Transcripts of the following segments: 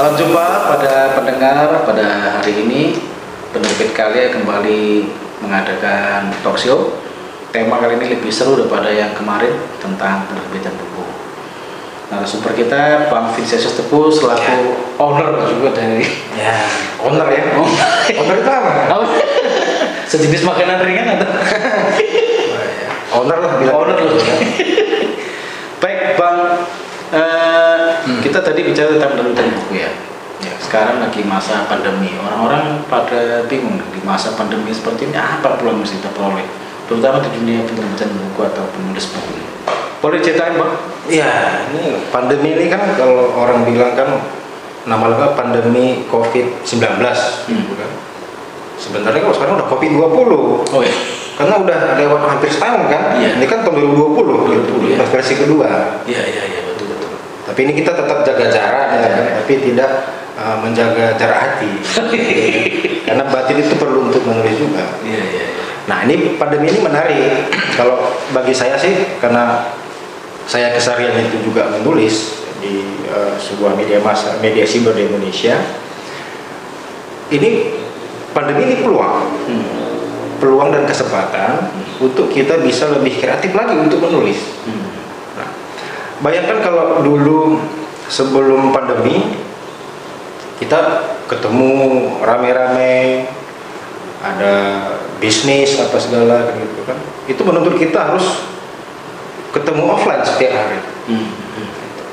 Salam jumpa pada pendengar pada hari ini penerbit Karya kembali mengadakan talk show. Tema kali ini lebih seru daripada yang kemarin tentang penerbitan buku. Narasumber kita Bang Vincentius Tepu selaku owner juga dari Ya, owner ya. owner itu apa? Oh, sejenis makanan ringan atau Owner lah bilang. owner loh. Baik Bang, eh, kita tadi bicara tentang penerbitan buku ya. Ya, sekarang lagi masa pandemi. Orang-orang pada bingung di masa pandemi seperti ini apa peluang bisa kita peroleh, terutama di dunia penerbitan buku atau penulis buku. Boleh ceritain bang? Iya, ini pandemi ini kan kalau orang bilang kan nama lengkap pandemi COVID-19 gitu kan. Sebenarnya kalau sekarang udah COVID-20 Oh ya. karena udah lewat hampir setahun kan. Iya. Ini kan tahun 2020 gitu, 2020, ya. versi kedua. Iya iya iya. Tapi ini kita tetap jaga jarak ya kan, tapi tidak uh, menjaga jarak hati. Karena batin itu perlu untuk menulis juga. Iya. iya. Nah ini pandemi ini menarik. Kalau bagi saya sih karena saya kesarian itu juga menulis di eh, sebuah media massa, media siber di Indonesia. Ini pandemi ini peluang, Hmm. peluang dan kesempatan untuk kita bisa lebih kreatif lagi untuk menulis. Hmm. Bayangkan kalau dulu sebelum pandemi kita ketemu rame-rame ada bisnis apa segala gitu kan itu menuntut kita harus ketemu offline setiap hari Hmm. Hmm.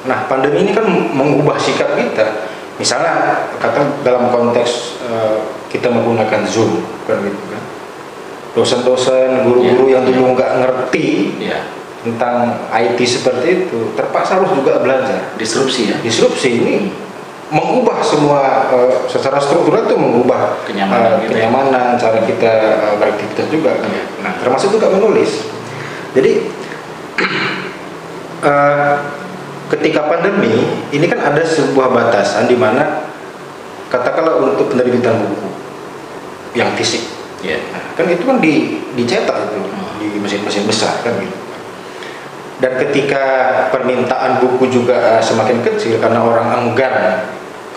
nah pandemi ini kan mengubah sikap kita misalnya kata dalam konteks eh, kita menggunakan zoom kan gitu kan dosen-dosen guru-guru yang dulu nggak ngerti Iya. Tentang IT seperti itu terpaksa harus juga belajar Disrupsi ya. disrupsi ini mengubah semua eh, secara struktural itu mengubah Kenyamanan kita. kenyamanan cara kita eh, beraktivitas juga kan. Iya. nah termasuk juga menulis jadi eh, ketika pandemi ini kan ada sebuah batasan di mana katakanlah untuk penerbitan buku yang fisik Iya. Nah, kan itu kan di dicetak itu Hmm. di mesin-mesin besar kan gitu. Dan ketika permintaan buku juga eh, semakin kecil karena orang enggan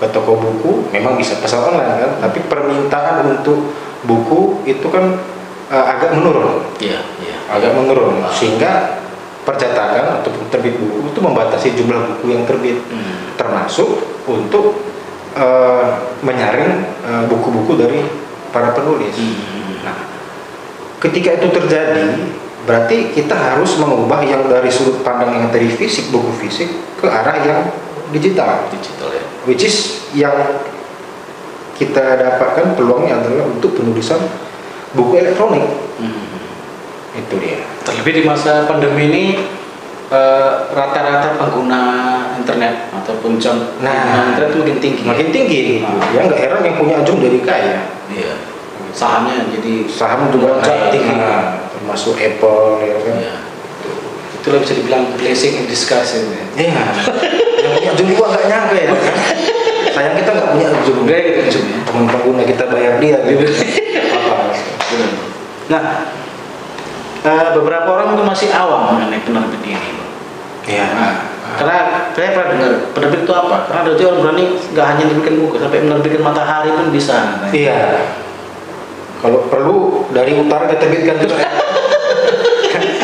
ke toko buku, memang bisa pesan online kan, tapi permintaan untuk buku itu kan eh, agak menurun, Iya iya. agak menurun sehingga percetakan atau terbit buku itu membatasi jumlah buku yang terbit Hmm. termasuk untuk eh, menyaring eh, buku-buku dari para penulis. Hmm. Nah, ketika itu terjadi, berarti kita harus mengubah yang dari sudut pandang yang tadi fisik, buku fisik, ke arah yang digital. Digital ya. Which is yang kita dapatkan peluangnya adalah untuk penulisan buku elektronik. Hmm. Itu dia. Terlebih di masa pandemi ini eh, rata-rata pengguna internet ataupun jam Nah. internet itu makin tinggi. Makin tinggi. Ah. Ya nggak heran yang punya Ajung jadi kaya. Iya. Sahamnya jadi Saham juga tinggi. Nah, termasuk Apple ya kan. Iya. Itulah bisa dibilang blessing in disguise ini. Iya. yang punya juga nggak nyangka ya. kan? Sayang kita nggak punya. Enggak gitu ya. Teman pengguna kita bayar dia gitu. Nah, eh, beberapa orang itu masih awam mengenai penerbit ini. Iya. Nah, karena saya pernah dengar penerbit itu apa? Karena ada orang berani nggak hanya menerbitkan buku, sampai menerbitkan matahari pun bisa. Iya. Kalau perlu dari utara kita terbitkan juga.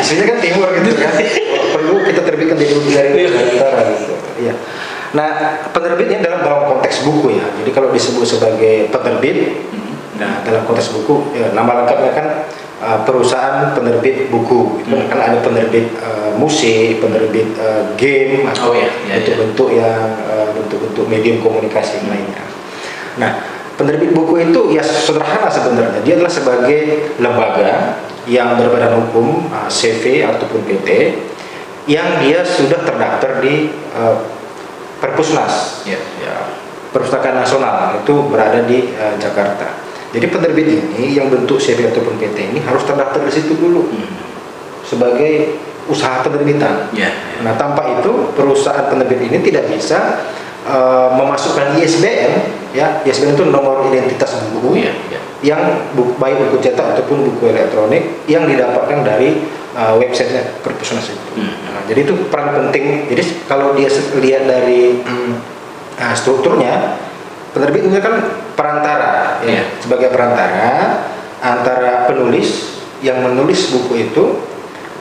Aslinya kan timur gitu kan. Perlu kita terbitkan dari dari, Iya. utara gitu. Iya. Nah, penerbitnya dalam dalam konteks buku ya. Jadi kalau disebut sebagai penerbit, Hmm. Nah, dalam konteks buku, ya, nama lengkapnya kan uh, perusahaan penerbit buku. Itu Hmm. kan ada penerbit uh, musik, penerbit uh, game, Oh, atau iya, iya, bentuk-bentuk yang uh, bentuk-bentuk medium komunikasi yang lainnya. Nah, penerbit buku itu ya sederhana sebenarnya. Dia adalah sebagai lembaga yang berbadan hukum uh, CV ataupun PT yang dia sudah terdaftar di uh, Perpusnas Iya. ya perpustakaan nasional itu berada di eh, Jakarta. Jadi penerbit ini yang bentuk CV ataupun PT ini harus terdaftar di situ dulu Hmm. sebagai usaha penerbitan. Iya. Nah tanpa itu perusahaan penerbit ini tidak bisa eh, memasukkan ISBN ya ISBN itu nomor identitas buku Iya. Iya. Yang baik buku cetak ataupun buku elektronik yang didapatkan dari uh, websitenya perpusnas itu. Hmm. Nah, jadi itu peran penting. Jadi kalau dia lihat dari hmm, Nah, strukturnya penerbit ini kan perantara ya, Iya. sebagai perantara antara penulis yang menulis buku itu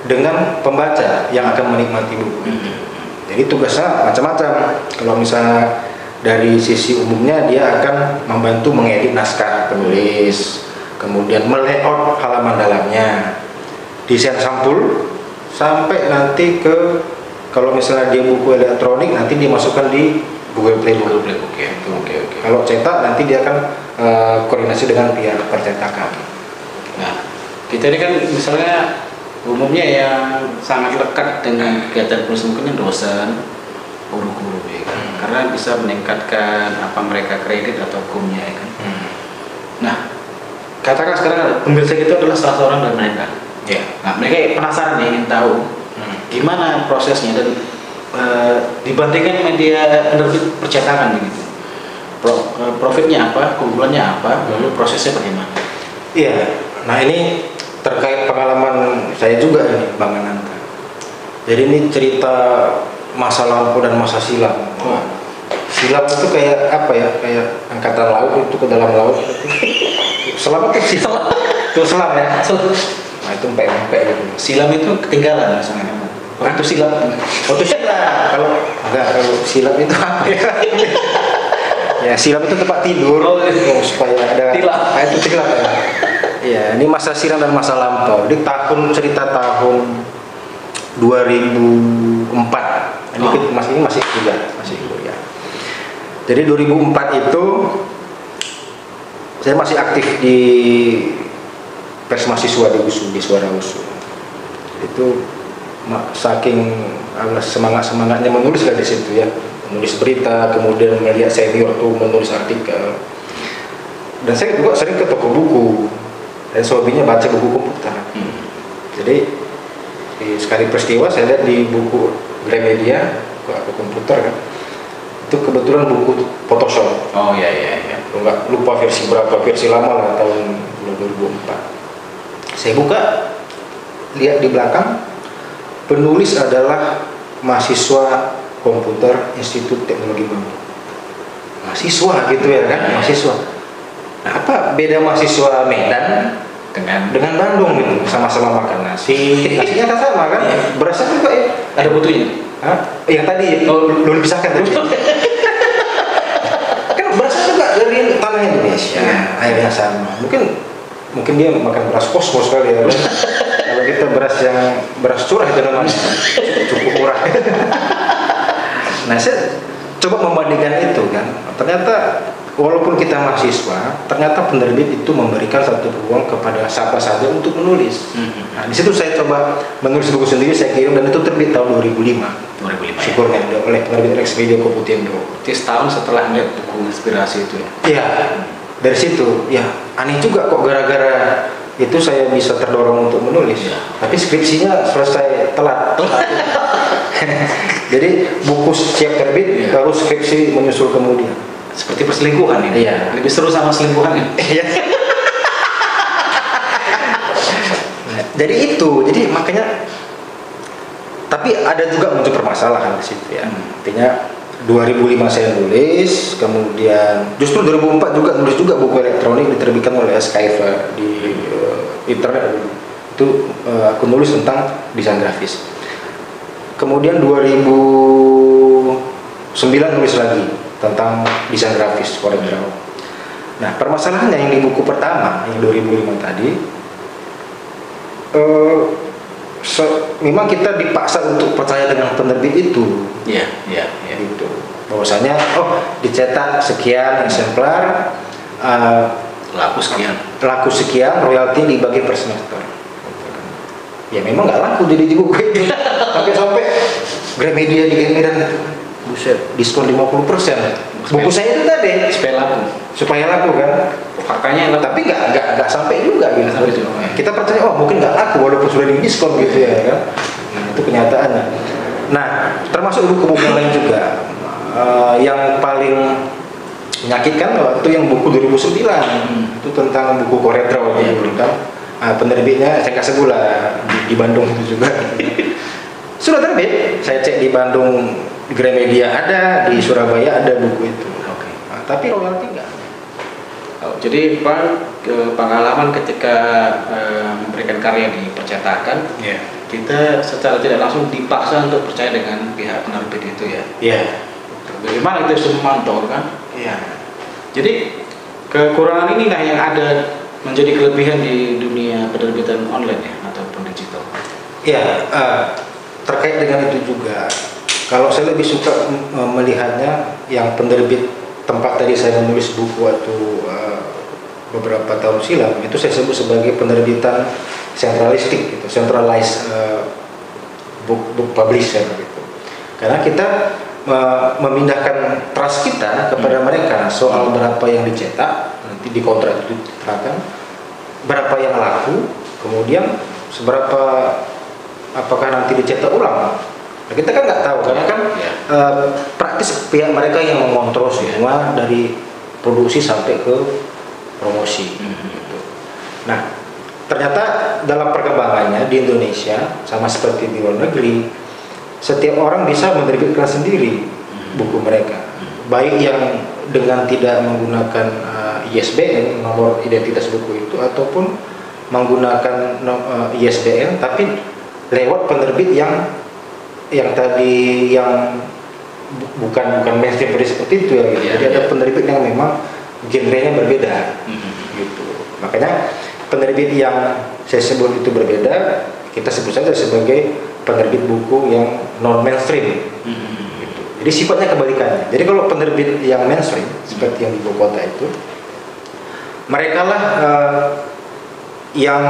dengan pembaca yang akan menikmati buku itu. Jadi tugasnya macam-macam. Kalau misalnya dari sisi umumnya dia akan membantu mengedit naskah penulis, kemudian melayout halaman dalamnya, desain sampul, sampai nanti ke kalau misalnya dia buku elektronik nanti dimasukkan di Google Play Google. Playbook ya. Oke oke. Kalau cetak nanti dia akan eh, koordinasi dengan pihak percetakan. Nah, kita ini kan misalnya umumnya yang sangat lekat dengan kegiatan penulis buku ini dosen, guru-guru kan. Karena bisa meningkatkan apa mereka kredit atau kumnya ya kan. Nah, katakan sekarang pemirsa kita adalah salah seorang dan mereka. Ya. Nah, mereka penasaran nih, ingin tahu gimana prosesnya dan eh, dibandingkan media penerbit percetakan begitu. Pro- eh, profitnya apa, keunggulannya apa, lalu prosesnya bagaimana? Iya. Nah ini terkait pengalaman saya juga nih Bang Ananta. Jadi ini cerita masa lampau dan masa silam. Silam itu kayak apa ya? Kayak angkatan laut itu ke dalam laut. Selam itu silam. Itu selam ya. Nah itu empek-empek gitu. Silam itu ketinggalan misalnya. Oh, itu silam. Oh itu silam. Kalau enggak kalau silam itu apa ya? ya silam itu tempat tidur. Oh, iya. supaya ada. Tilap. Nah, itu tilap ya. Iya, ini masa silam dan masa lampau. Di tahun cerita tahun 2004. Ini Oh. masih ini masih kuliah, masih kuliah. Jadi 2004 itu saya masih aktif di pers mahasiswa di USU di Suara USU. Itu saking semangat semangatnya menulis lah di situ ya, menulis berita, kemudian melihat senior tuh menulis artikel. Dan saya juga sering ke toko buku dan hobinya baca buku komputer. Hmm. Jadi di sekali peristiwa saya lihat di buku Gramedia, aku komputer kan, itu kebetulan buku Photoshop. Oh iya iya iya. Kalau nggak lupa versi berapa versi lama lah tahun 2004. Saya buka, lihat di belakang, penulis adalah mahasiswa komputer Institut Teknologi Bandung. Mahasiswa gitu ya kan, mahasiswa. Nah, apa beda mahasiswa Medan Dengan dengan Bandung gitu sama-sama makan nasi nasinya kan sama kan Iya. berasnya juga ya ada butuhnya. Hah? yang tadi Oh. belum dipisahkan tadi kan berasnya juga dari tanah Indonesia airnya sama mungkin mungkin dia makan beras kosmos kali ya kan? kalau kita beras yang beras curah itu namanya cukup murah nah saya coba membandingkan itu kan ternyata walaupun kita mahasiswa ternyata penerbit itu memberikan satu peluang kepada siapa saja untuk menulis Hmm. Nah, di situ saya coba menulis buku sendiri, saya kirim dan itu terbit tahun 2005. 2005 ya. Syukurnya ada oleh penerbit Rex Media Koputindo. Berarti setahun setelah ngeliat buku inspirasi itu ya. Iya, dari situ, ya aneh juga kok gara-gara itu saya bisa terdorong untuk menulis. Iya. Tapi skripsinya selesai telat. Jadi buku siap terbit, Iya. baru skripsi menyusul kemudian. Seperti perselingkuhan ini. Iya. Lebih seru sama selingkuhan ya. Iya. Jadi itu, jadi makanya tapi ada juga muncul permasalahan di situ ya. Hmm. Artinya 2005 saya nulis, kemudian justru 2004 juga nulis juga buku elektronik diterbitkan oleh Skyver di eh, internet. Itu eh, aku nulis tentang desain grafis. Kemudian 2009 nulis lagi tentang desain grafis CorelDRAW. Nah, permasalahannya yang di buku pertama yang 2005 tadi eh, se- memang kita dipaksa untuk percaya dengan penerbit itu Iya, iya, iya. gitu bahwasanya oh dicetak sekian eksemplar eh, Laku sekian. laku sekian royalti dibagi per semester ya memang nggak laku jadi di buku itu sampai sampai Gramedia di Gramedia buset diskon 50% buku saya itu tadi. Supaya laku. supaya laku kan? Faktanya laku. tapi nggak nggak nggak sampai juga gitu. Sampai juga. kita percaya oh mungkin nggak laku walaupun sudah di diskon gitu ya kan? Nah, itu kenyataannya nah termasuk buku-buku yang lain juga Eh, yang paling menyakitkan waktu yang buku 2009 itu tentang buku Koretra waktu Iya. itu kan? Ah, penerbitnya saya kasih gula di, di Bandung itu juga. Sudah terbit? Saya cek di Bandung Gramedia ada, di Surabaya ada buku itu. Oke. Nah, tapi royalti enggak. Oh, jadi Pak ke pengalaman ketika eh, memberikan karya di percetakan, Iya. kita secara tidak langsung dipaksa untuk percaya dengan pihak penerbit itu ya. Iya. Bagaimana kita memantau kan? Iya. Jadi kekurangan ini nah yang ada menjadi kelebihan di dunia penerbitan online ya ataupun digital. Iya, eh, terkait dengan itu juga. Kalau saya lebih suka m- melihatnya yang penerbit tempat tadi saya menulis buku waktu eh, beberapa tahun silam itu saya sebut sebagai penerbitan sentralistik gitu, centralized eh, book, book publisher gitu. Karena kita eh, memindahkan trust kita kepada mereka soal berapa yang dicetak nanti di kontrak itu diterapkan berapa yang laku kemudian seberapa apakah nanti dicetak ulang nah, kita kan nggak tahu karena kan Ya. eh, praktis pihak mereka yang mengontrol semua dari produksi sampai ke promosi Mhm. gitu. nah ternyata dalam perkembangannya di Indonesia sama seperti di luar negeri setiap orang bisa menerbitkan sendiri buku mereka baik yang dengan tidak menggunakan uh, ISBN nomor identitas buku itu ataupun menggunakan uh, ISBN tapi lewat penerbit yang yang tadi yang bu- bukan bukan mainstream seperti itu ya gitu. Iya, jadi ada iya. penerbit yang memang genrenya berbeda Mhm. gitu makanya penerbit yang saya sebut itu berbeda kita sebut saja sebagai penerbit buku yang non mainstream Mhm. gitu. jadi sifatnya kebalikannya jadi kalau penerbit yang mainstream seperti yang di ibu kota itu mereka lah eh, yang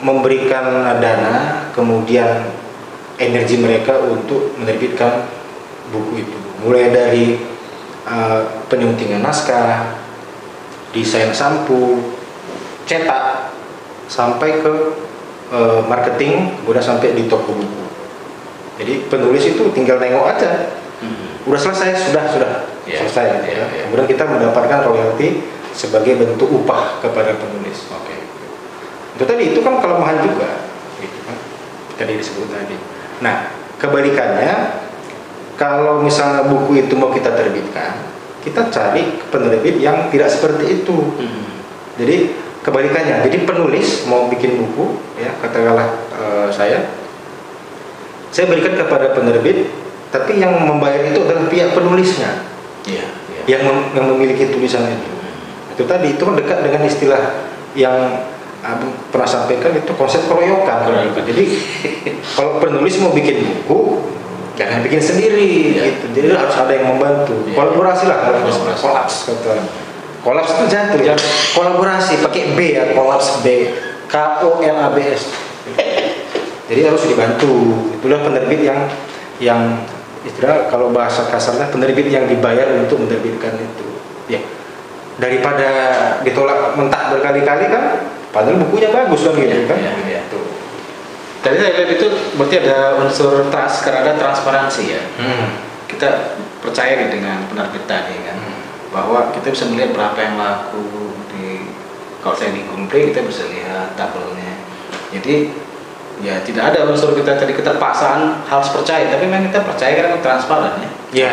memberikan dana kemudian energi mereka untuk menerbitkan buku itu. Mulai dari eh, penyuntingan naskah desain sampu cetak sampai ke eh, marketing kemudian sampai di toko buku. Jadi penulis itu tinggal nengok aja. Mhm. udah selesai sudah sudah. Iya, selesai. iya, ya. iya. kemudian kita mendapatkan royalti sebagai bentuk upah kepada penulis. Oke. itu tadi itu kan kelemahan juga. Gitu kan. Tadi disebut tadi nah kebalikannya kalau misalnya buku itu mau kita terbitkan kita cari penerbit yang tidak seperti itu Mhm. jadi kebalikannya jadi penulis mau bikin buku ya katakanlah eh, saya saya berikan kepada penerbit tapi yang membayar itu adalah pihak penulisnya Iya. Iya. yang mem- yang memiliki tulisan itu itu tadi itu kan dekat dengan istilah yang pernah sampaikan itu konsep keroyokan Keroyokan. jadi kalau penulis mau bikin buku jangan bikin sendiri Iya. gitu. Jadi harus ada yang membantu. Iya. kolaborasi lah kalau Kolaborasi. kolaps kata kolaps itu jatuh ya. Kolaborasi pakai B ya kolaps B. K O L A B S. Jadi harus dibantu. Itulah penerbit yang yang istilah kalau bahasa kasarnya penerbit yang dibayar untuk menerbitkan itu. Ya. Daripada ditolak mentah berkali-kali kan padahal bukunya bagus kan gitu kan iya, iya. Tadi saya lihat itu berarti ada unsur trust karena ada transparansi ya. Hmm. Kita percaya nih dengan penerbit tadi kan Hmm. bahwa kita bisa melihat berapa yang laku di kalau saya di Gumplay kita bisa lihat tabelnya. Jadi ya tidak ada unsur kita tadi keterpaksaan harus percaya tapi memang kita percaya karena transparan ya. Iya,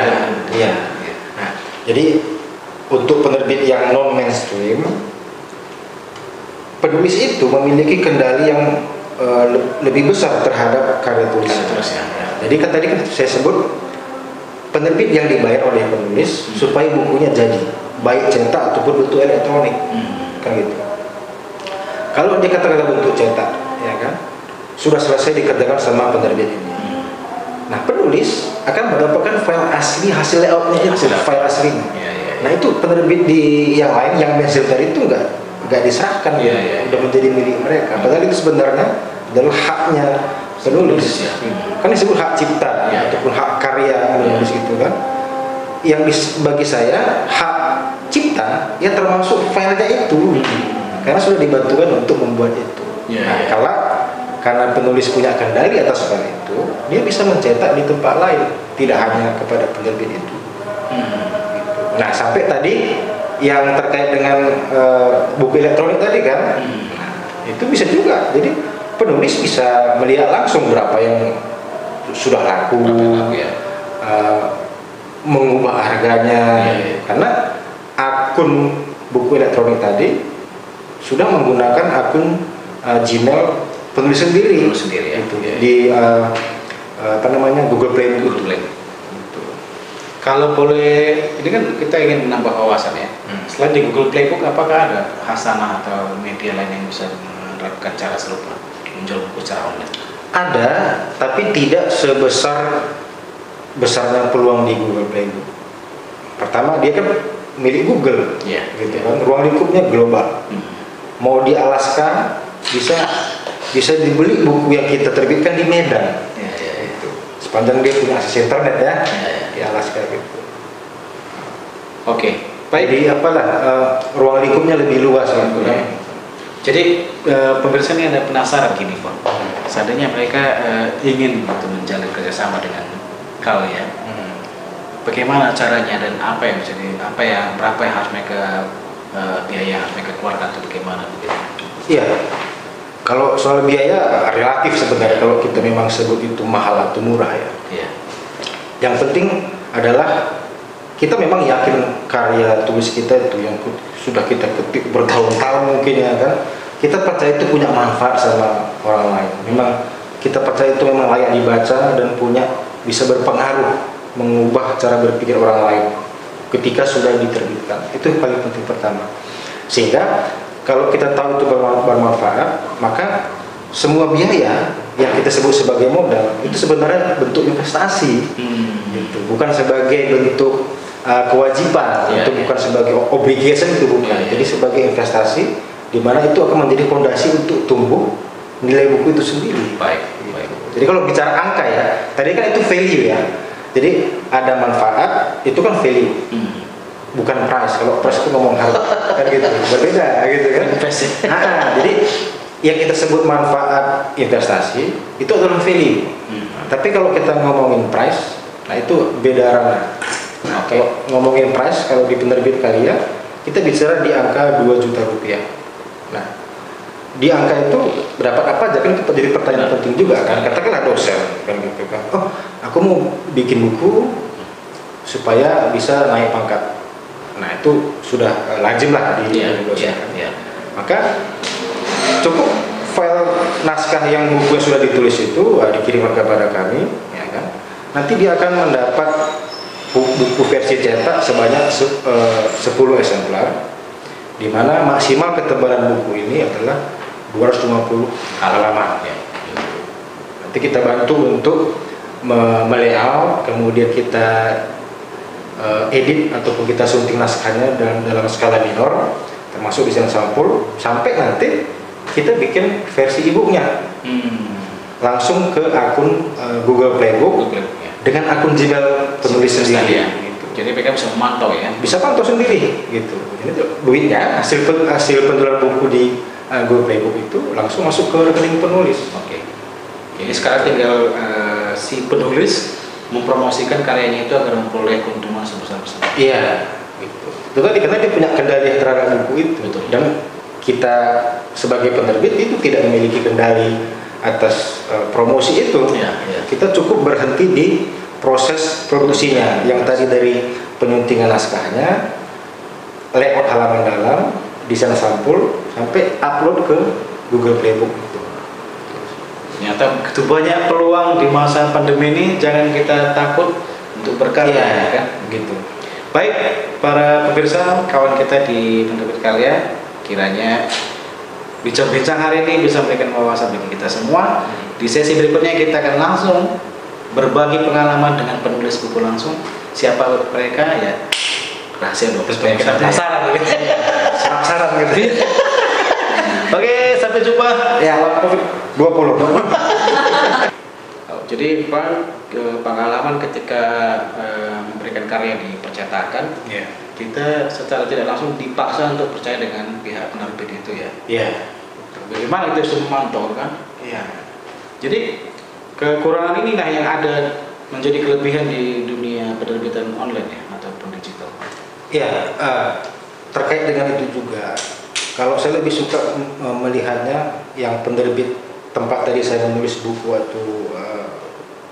iya. Iya. Nah, jadi untuk penerbit yang non mainstream, penulis itu memiliki kendali yang le- lebih besar terhadap karya tulisan. Karya tulisan, ya. Jadi kan tadi kan saya sebut penerbit yang dibayar oleh penulis Hmm. supaya bukunya jadi baik cetak ataupun bentuk elektronik Hmm. kan gitu. Kalau dia katakan bentuk cetak, ya kan, sudah selesai dikerjakan sama penerbit ini. Hmm. Nah penulis akan mendapatkan file asli hasil layoutnya itu, Hasil file aslinya. Iya, iya. Nah itu penerbit di yang lain yang mainstream tadi itu nggak nggak diserahkan, Iya, iya, udah menjadi milik mereka. Padahal itu sebenarnya adalah haknya penulis. Penulis, ya. Kan disebut hak cipta Iya. ataupun hak karya menulis itu kan. Yang bagi saya hak cipta ya termasuk filenya itu, karena sudah dibantukan untuk membuat itu. Iya, nah, iya. kalau karena penulis punya kendali atas file itu, dia bisa mencetak di tempat lain, tidak hanya kepada penerbit itu. Hmm. Nah, sampai tadi yang terkait dengan eh, buku elektronik tadi kan, Hmm. itu bisa juga. Jadi penulis bisa melihat langsung berapa yang sudah laku, Berapa yang laku, ya. uh, mengubah harganya iya. karena akun buku elektronik tadi sudah menggunakan akun uh, Gmail penulis sendiri, Penulis sendiri, ya. Iya, iya. di uh, uh, apa namanya Google Play itu. Google Play. Kalau boleh, ini kan kita ingin menambah wawasan ya. Hmm. Selain di Google Playbook, apakah ada Hasanah atau media lain yang bisa menerapkan cara serupa menjual buku secara online? Ada, tapi tidak sebesar besarnya peluang di Google Playbook. Pertama dia kan milik Google, Iya. gitu kan. Ruang lingkupnya global. Hmm. Mau di Alaska bisa bisa dibeli buku yang kita terbitkan di Medan. Ya, ya, ya. Gitu. Sepanjang dia punya akses internet ya, Ya, ya. Di Alaska gitu. Oke, baik. Jadi apalah eh, ruang lingkupnya lebih luas lah. Iya. Jadi eh, pemirsa ini ada penasaran gini Pak. Seandainya mereka eh, ingin untuk menjalin kerjasama dengan kalian, Hmm. bagaimana caranya dan apa yang bisa di, apa yang berapa yang harus mereka eh, biaya yang harus mereka keluarkan atau bagaimana? Iya. Kalau soal biaya relatif sebenarnya kalau kita memang sebut itu mahal atau murah ya. Iya. Yang penting adalah kita memang yakin karya tulis kita itu yang sudah kita ketik bertahun-tahun mungkin ya kan. Kita percaya itu punya manfaat sama orang lain. Memang kita percaya itu memang layak dibaca dan punya bisa berpengaruh mengubah cara berpikir orang lain ketika sudah diterbitkan. Itu yang paling penting pertama. Sehingga kalau kita tahu itu berma- bermanfaat, maka semua biaya yang kita sebut sebagai modal itu sebenarnya bentuk investasi Hmm. gitu. bukan sebagai bentuk uh, kewajiban Iya, itu iya. bukan sebagai obligation itu bukan Iya, iya. jadi sebagai investasi di mana itu akan menjadi fondasi untuk tumbuh nilai buku itu sendiri Baik, baik. jadi kalau bicara angka ya tadi kan itu value ya jadi ada manfaat itu kan value Hmm. bukan price kalau price itu ngomong harga kan gitu berbeda gitu kan Invest ya. Nah, jadi yang kita sebut manfaat investasi itu adalah value Hmm. tapi kalau kita ngomongin price, nah itu beda ranah. Nah, kalau ngomongin price, kalau di penerbit karya, kita bicara di angka 2 juta rupiah. Nah, di angka itu berapa apa aja kan itu jadi pertanyaan penting juga kan. Katakanlah dosen kan gitu kan. Oh, aku mau bikin buku supaya bisa naik pangkat. Nah, itu sudah eh, lazim lah di, di dosen. iya, kan. iya. Maka cukup file naskah yang buku sudah ditulis itu uh, dikirimkan kepada kami, ya kan? Nanti dia akan mendapat bu- buku versi cetak sebanyak se- uh, 10 eksemplar, di mana maksimal ketebalan buku ini adalah 250 halaman. Ya. Nanti kita bantu untuk me- melayout, kemudian kita uh, edit ataupun kita sunting naskahnya dalam dalam skala minor, termasuk desain sampul, sampai nanti kita bikin versi ibunya Hmm. langsung ke akun uh, Google Playbook Google ya. dengan akun Gmail penulis Tadi sendiri. ya. Gitu. Jadi mereka bisa memantau ya. Bisa pantau sendiri gitu. Ini duitnya hasil pen- hasil penjualan buku di uh, Google Playbook itu langsung masuk ke rekening penulis. Oke. Jadi sekarang tinggal eh, si penulis mempromosikan karyanya itu agar memperoleh keuntungan sebesar besar. Iya, gitu. Itu tadi karena dia punya kendali terhadap buku itu. Betul. Dan kita sebagai penerbit itu tidak memiliki kendali atas uh, promosi itu. Iya, iya. Kita cukup berhenti di proses produksinya yang tadi dari penyuntingan naskahnya, layout halaman dalam, desain sampul, sampai upload ke Google Playbook itu. Ternyata begitu banyak peluang di masa pandemi ini, jangan kita takut untuk berkarya, Iya. ya kan? Gitu. Baik, para pemirsa, kawan kita di penerbit karya, kiranya bincang-bincang hari ini bisa memberikan wawasan bagi kita semua. Di sesi berikutnya kita akan langsung berbagi pengalaman dengan penulis buku langsung. Siapa mereka ya rahasia dong. Supaya kita penasaran gitu. Saran gitu. Oke, sampai jumpa. ya, 20. Oh, Jadi Pak pengalaman ketika eh, memberikan karya di percetakan, Iya. Kita secara tidak langsung dipaksa untuk percaya dengan pihak penerbit itu ya. Iya. Bagaimana itu bisa memantau kan? Iya. Jadi kekurangan inilah yang ada menjadi kelebihan di dunia penerbitan online ya ataupun digital. Ya, eh, terkait dengan itu juga. Kalau saya lebih suka mm, melihatnya yang penerbit tempat tadi saya menulis buku atau eh,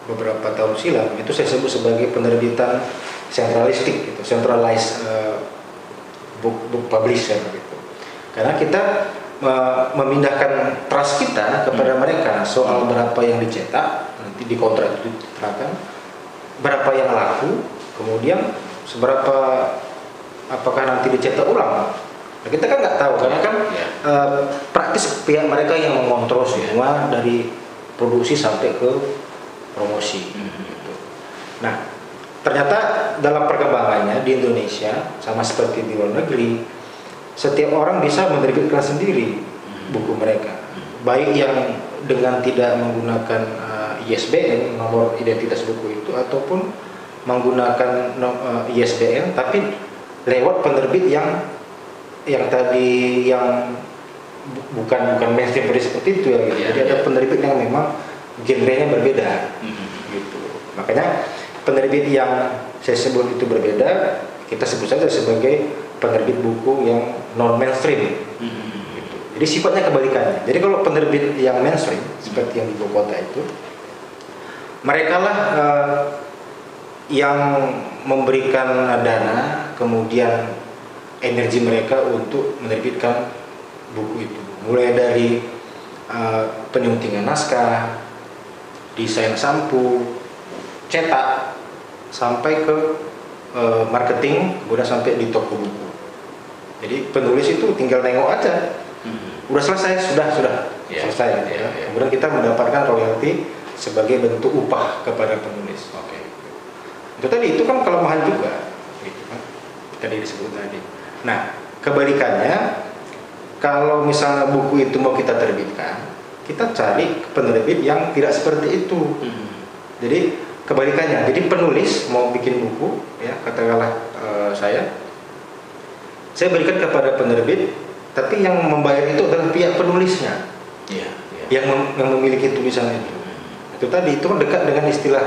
beberapa tahun silam itu saya sebut sebagai penerbitan sentralistik gitu, centralized uh, book, book publisher gitu. Karena kita uh, memindahkan trust kita kepada mereka soal berapa yang dicetak nanti di kontrak itu diterapkan berapa yang laku kemudian seberapa apakah nanti dicetak ulang nah, kita kan nggak tahu karena kan Ya. uh, praktis pihak mereka yang mengontrol semua dari produksi sampai ke promosi Mhm. gitu. Nah, ternyata dalam perkembangannya di Indonesia sama seperti di luar negeri, setiap orang bisa menerbitkan sendiri buku mereka, baik yang dengan tidak menggunakan uh, ISBN nomor identitas buku itu ataupun menggunakan no- uh, ISBN tapi lewat penerbit yang yang tadi yang bu- bukan bukan mainstream seperti itu ya gitu. Iya, Jadi ada iya. penerbit yang memang genrenya berbeda Mhm. gitu. Makanya penerbit yang saya sebut itu berbeda, kita sebut saja sebagai penerbit buku yang non mainstream. Mhm. Gitu. Jadi sifatnya kebalikannya. Jadi kalau penerbit yang mainstream seperti yang di ibu kota itu, mereka lah eh, yang memberikan dana, kemudian energi mereka untuk menerbitkan buku itu. Mulai dari eh, penyuntingan naskah, desain sampu, cetak, sampai ke eh, marketing, kemudian sampai di toko buku. Jadi penulis itu tinggal nengok aja, Mhm. udah selesai, sudah sudah Iya, selesai. iya, ya. iya. Kemudian kita mendapatkan royalti sebagai bentuk upah kepada penulis. Oke. Itu tadi itu kan kelemahan juga, gitu kan. Tadi disebut tadi. Nah, kebalikannya kalau misalnya buku itu mau kita terbitkan, kita cari penerbit yang tidak seperti itu. Mhm. Jadi kebalikannya. Jadi penulis mau bikin buku, ya katakanlah eh, saya, saya berikan kepada penerbit, tapi yang membayar itu adalah pihak penulisnya Iya. iya. yang, mem- yang memiliki tulisan itu. Itu tadi itu kan dekat dengan istilah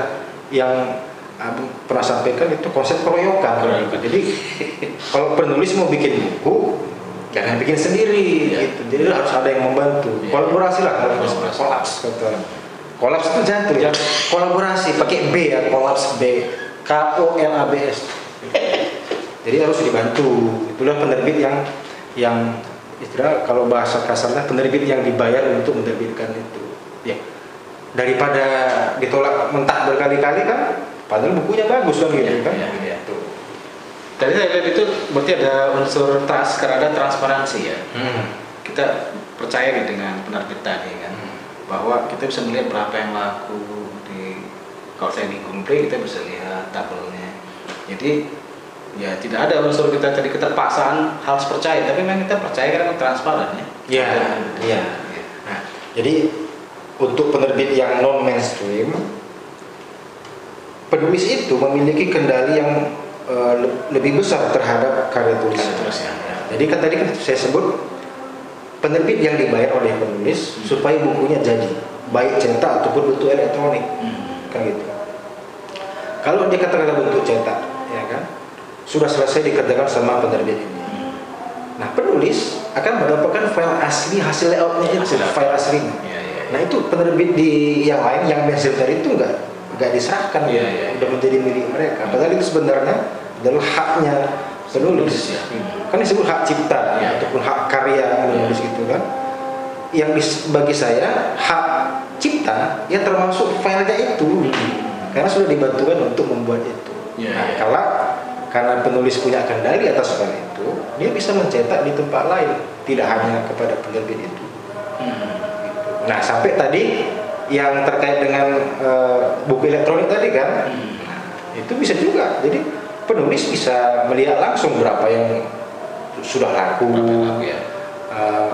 yang Abang pernah sampaikan itu konsep keroyokan. Keroyokan. Jadi kalau penulis mau bikin buku, jangan bikin sendiri. Iya. Gitu. Jadi harus ada yang membantu. Iya. Kolaborasi lah Kolaborasi. kolaps kata. Kolaps itu jantung ya. Kolaborasi pakai B ya, kolaps B. K O L A B S. Jadi harus dibantu. Itulah penerbit yang yang istilah kalau bahasa kasarnya penerbit yang dibayar untuk menerbitkan itu. Ya. Daripada ditolak mentah berkali-kali kan, padahal bukunya bagus kan gitu Iya, kan. iya. Gitu. Tadi saya lihat itu berarti ada unsur trust karena ada transparansi ya. Hmm. Kita percaya nih dengan penerbitan ya kan. Bahwa kita bisa melihat berapa yang laku di kalau saya di Google Play kita bisa lihat tabelnya. Jadi ya tidak ada unsur kita tadi keterpaksaan harus percaya, tapi memang kita percaya karena transparan ya. Iya, iya. Nah, jadi untuk penerbit yang non mainstream, penulis itu memiliki kendali yang le- lebih besar terhadap karya tulisan. Terus ya. ya. Jadi kan tadi kan saya sebut penerbit yang dibayar oleh penulis supaya bukunya jadi baik cetak ataupun bentuk elektronik Hmm. kan gitu. Kalau dia katakanlah bentuk cetak, ya kan, sudah selesai dikerjakan sama penerbit ini. Hmm. Nah penulis akan mendapatkan file asli hasil layoutnya itu, Hasil file aslinya. Iya, iya. Nah itu penerbit di yang lain yang mainstream tadi itu enggak enggak diserahkan, Iya, iya, udah menjadi milik mereka. Padahal itu sebenarnya adalah haknya penulis. Penulis, ya. Kan disebut hak cipta Iya. ataupun hak karya menulis gitu kan. Yang bagi saya hak cipta ya termasuk filenya itu karena sudah dibantukan untuk membuat itu. Iya, nah, iya. kalau karena penulis punya kendali atas file itu, dia bisa mencetak di tempat lain, tidak hanya kepada penerbit itu. Hmm. Nah, sampai tadi yang terkait dengan eh, buku elektronik tadi kan, Hmm. itu bisa juga. Jadi penulis bisa melihat langsung berapa yang sudah laku, laku ya? eh,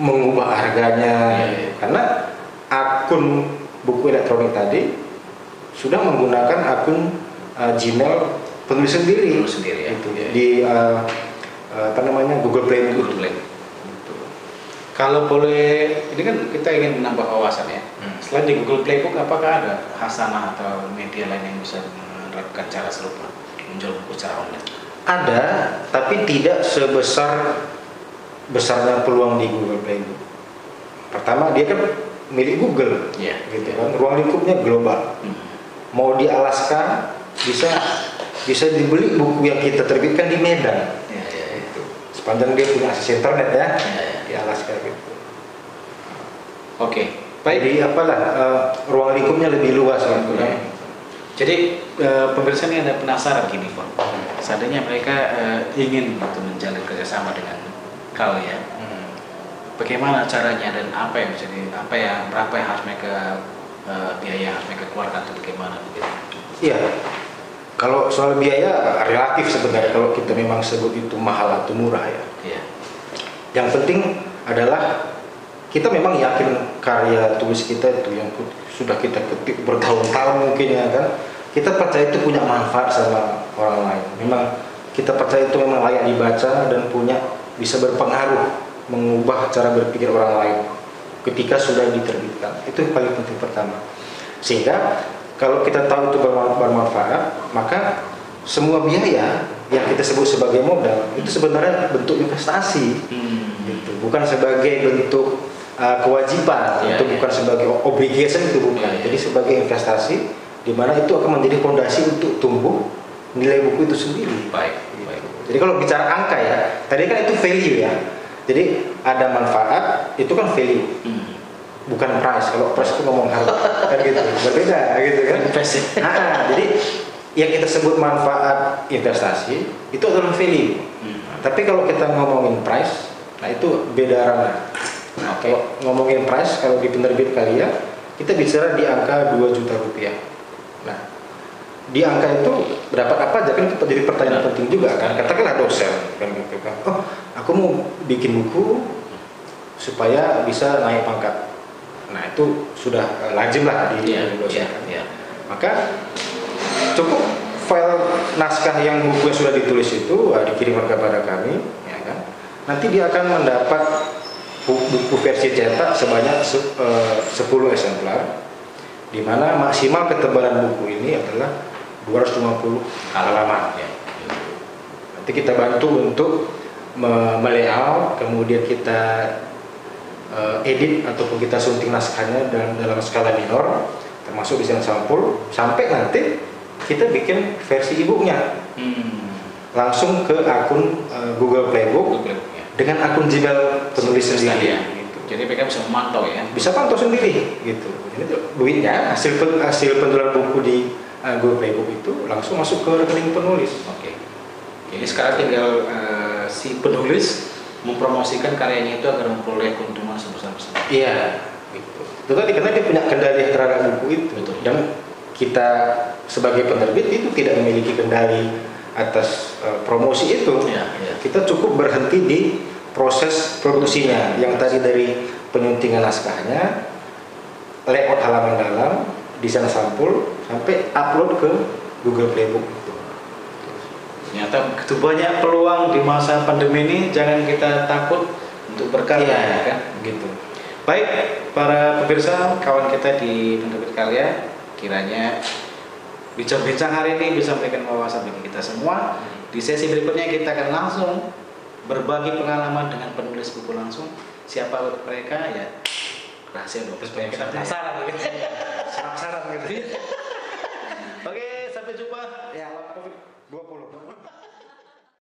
mengubah harganya, Iya, iya. karena akun buku elektronik tadi sudah menggunakan akun eh, Gmail penulis sendiri, Penulis sendiri ya. Itu. Iya, iya. di eh, apa namanya Google Play Google Play. Kalau boleh, ini kan kita ingin menambah wawasan ya. Hmm. Selain di Google Playbook, apakah ada Hasanah atau media lain yang bisa menerapkan cara serupa buku secara online? Ada, tapi tidak sebesar besarnya peluang di Google Play. Pertama dia kan milik Google, Iya. gitu kan. Ruang lingkupnya global. Hmm. Mau di Alaska bisa bisa dibeli buku yang kita terbitkan di Medan. Ya, ya, ya. Gitu. Sepanjang dia punya akses internet ya, Ya, ya. di Alaska gitu. Oke, baik. Jadi apalah eh, ruang lingkupnya lebih luas gitu kan. Jadi eh, pemirsa ini ada penasaran gini Pak. Seandainya mereka eh, ingin gitu menjalin kerjasama dengan kau ya, Hmm. bagaimana caranya dan apa yang bisa di, apa yang berapa yang harus mereka eh, biaya harus mereka keluarkan atau bagaimana? Iya. Kalau soal biaya relatif sebenarnya kalau kita memang sebut itu mahal atau murah ya. Iya. Yang penting adalah kita memang yakin karya tulis kita itu yang sudah kita ketik bertahun-tahun mungkin ya kan. Kita percaya itu punya manfaat sama orang lain. Memang kita percaya itu memang layak dibaca dan punya bisa berpengaruh mengubah cara berpikir orang lain ketika sudah diterbitkan. Itu yang paling penting pertama. Sehingga kalau kita tahu itu berma- bermanfaat, maka semua biaya yang kita sebut sebagai modal itu sebenarnya bentuk investasi Hmm. gitu. bukan sebagai bentuk uh, kewajiban Iya, itu iya. bukan sebagai obligation itu bukan Iya, iya. jadi sebagai investasi di mana itu akan menjadi fondasi untuk tumbuh nilai buku itu sendiri Baik, baik. jadi kalau bicara angka ya tadi kan itu value ya jadi ada manfaat itu kan value Hmm. bukan price kalau price itu ngomong harga kan gitu berbeda gitu kan Invest ya. nah, jadi yang kita sebut manfaat investasi itu adalah value Hmm. tapi kalau kita ngomongin price, nah itu beda ranah. Nah, Oke. kalau ngomongin price, kalau di penerbit kalian, kita bicara di angka 2 juta rupiah. Nah, di angka itu berapa apa aja kan itu jadi pertanyaan Benar. penting juga kan. Katakanlah dosen kan gitu kan. Oh, aku mau bikin buku supaya bisa naik pangkat. Nah, itu sudah eh, lazim lah di di dosen. iya, kan. iya. Maka cukup file naskah yang buku yang sudah ditulis itu uh, dikirimkan kepada kami, ya kan. Nanti dia akan mendapat buku versi cetak sebanyak se- uh, 10 eksemplar, di mana maksimal ketebalan buku ini adalah 250 halaman. Ya. Nanti kita bantu untuk me- melayout, kemudian kita uh, edit ataupun kita sunting naskahnya dalam, dalam skala minor, termasuk desain sampul, sampai nanti kita bikin versi e-booknya Hmm. langsung ke akun uh, Google Playbook Google. Dengan akun Gmail penulis sendiri. ya. Gitu. Jadi mereka bisa memantau ya. Bisa pantau sendiri, gitu. Tuh duitnya hasil pen- hasil penjualan buku di uh, Google Playbook itu langsung masuk ke rekening penulis. Oke. Jadi sekarang tinggal eh, si penulis mempromosikan karyanya itu agar memperoleh keuntungan sebesar-besar. Iya, gitu. Itu tadi karena dia punya kendali terhadap buku itu Betul. dan kita sebagai penerbit itu tidak memiliki kendali atas uh, promosi itu. Iya, iya. Kita cukup berhenti di proses produksinya yang tadi dari penyuntingan naskahnya, layout halaman dalam, desain sampul sampai upload ke Google Playbook. Ternyata begitu banyak peluang di masa pandemi ini, jangan kita takut untuk berkarya, Iya. ya kan? Gitu. Baik, para pemirsa, kawan kita di penerbit karya, kiranya bincang-bincang hari ini bisa memberikan wawasan bagi kita semua. Di sesi berikutnya kita akan langsung berbagi pengalaman dengan penulis buku langsung. Siapa mereka ya rahasia dong supaya kita penasaran gitu. Gitu. Oke, sampai jumpa. Ya.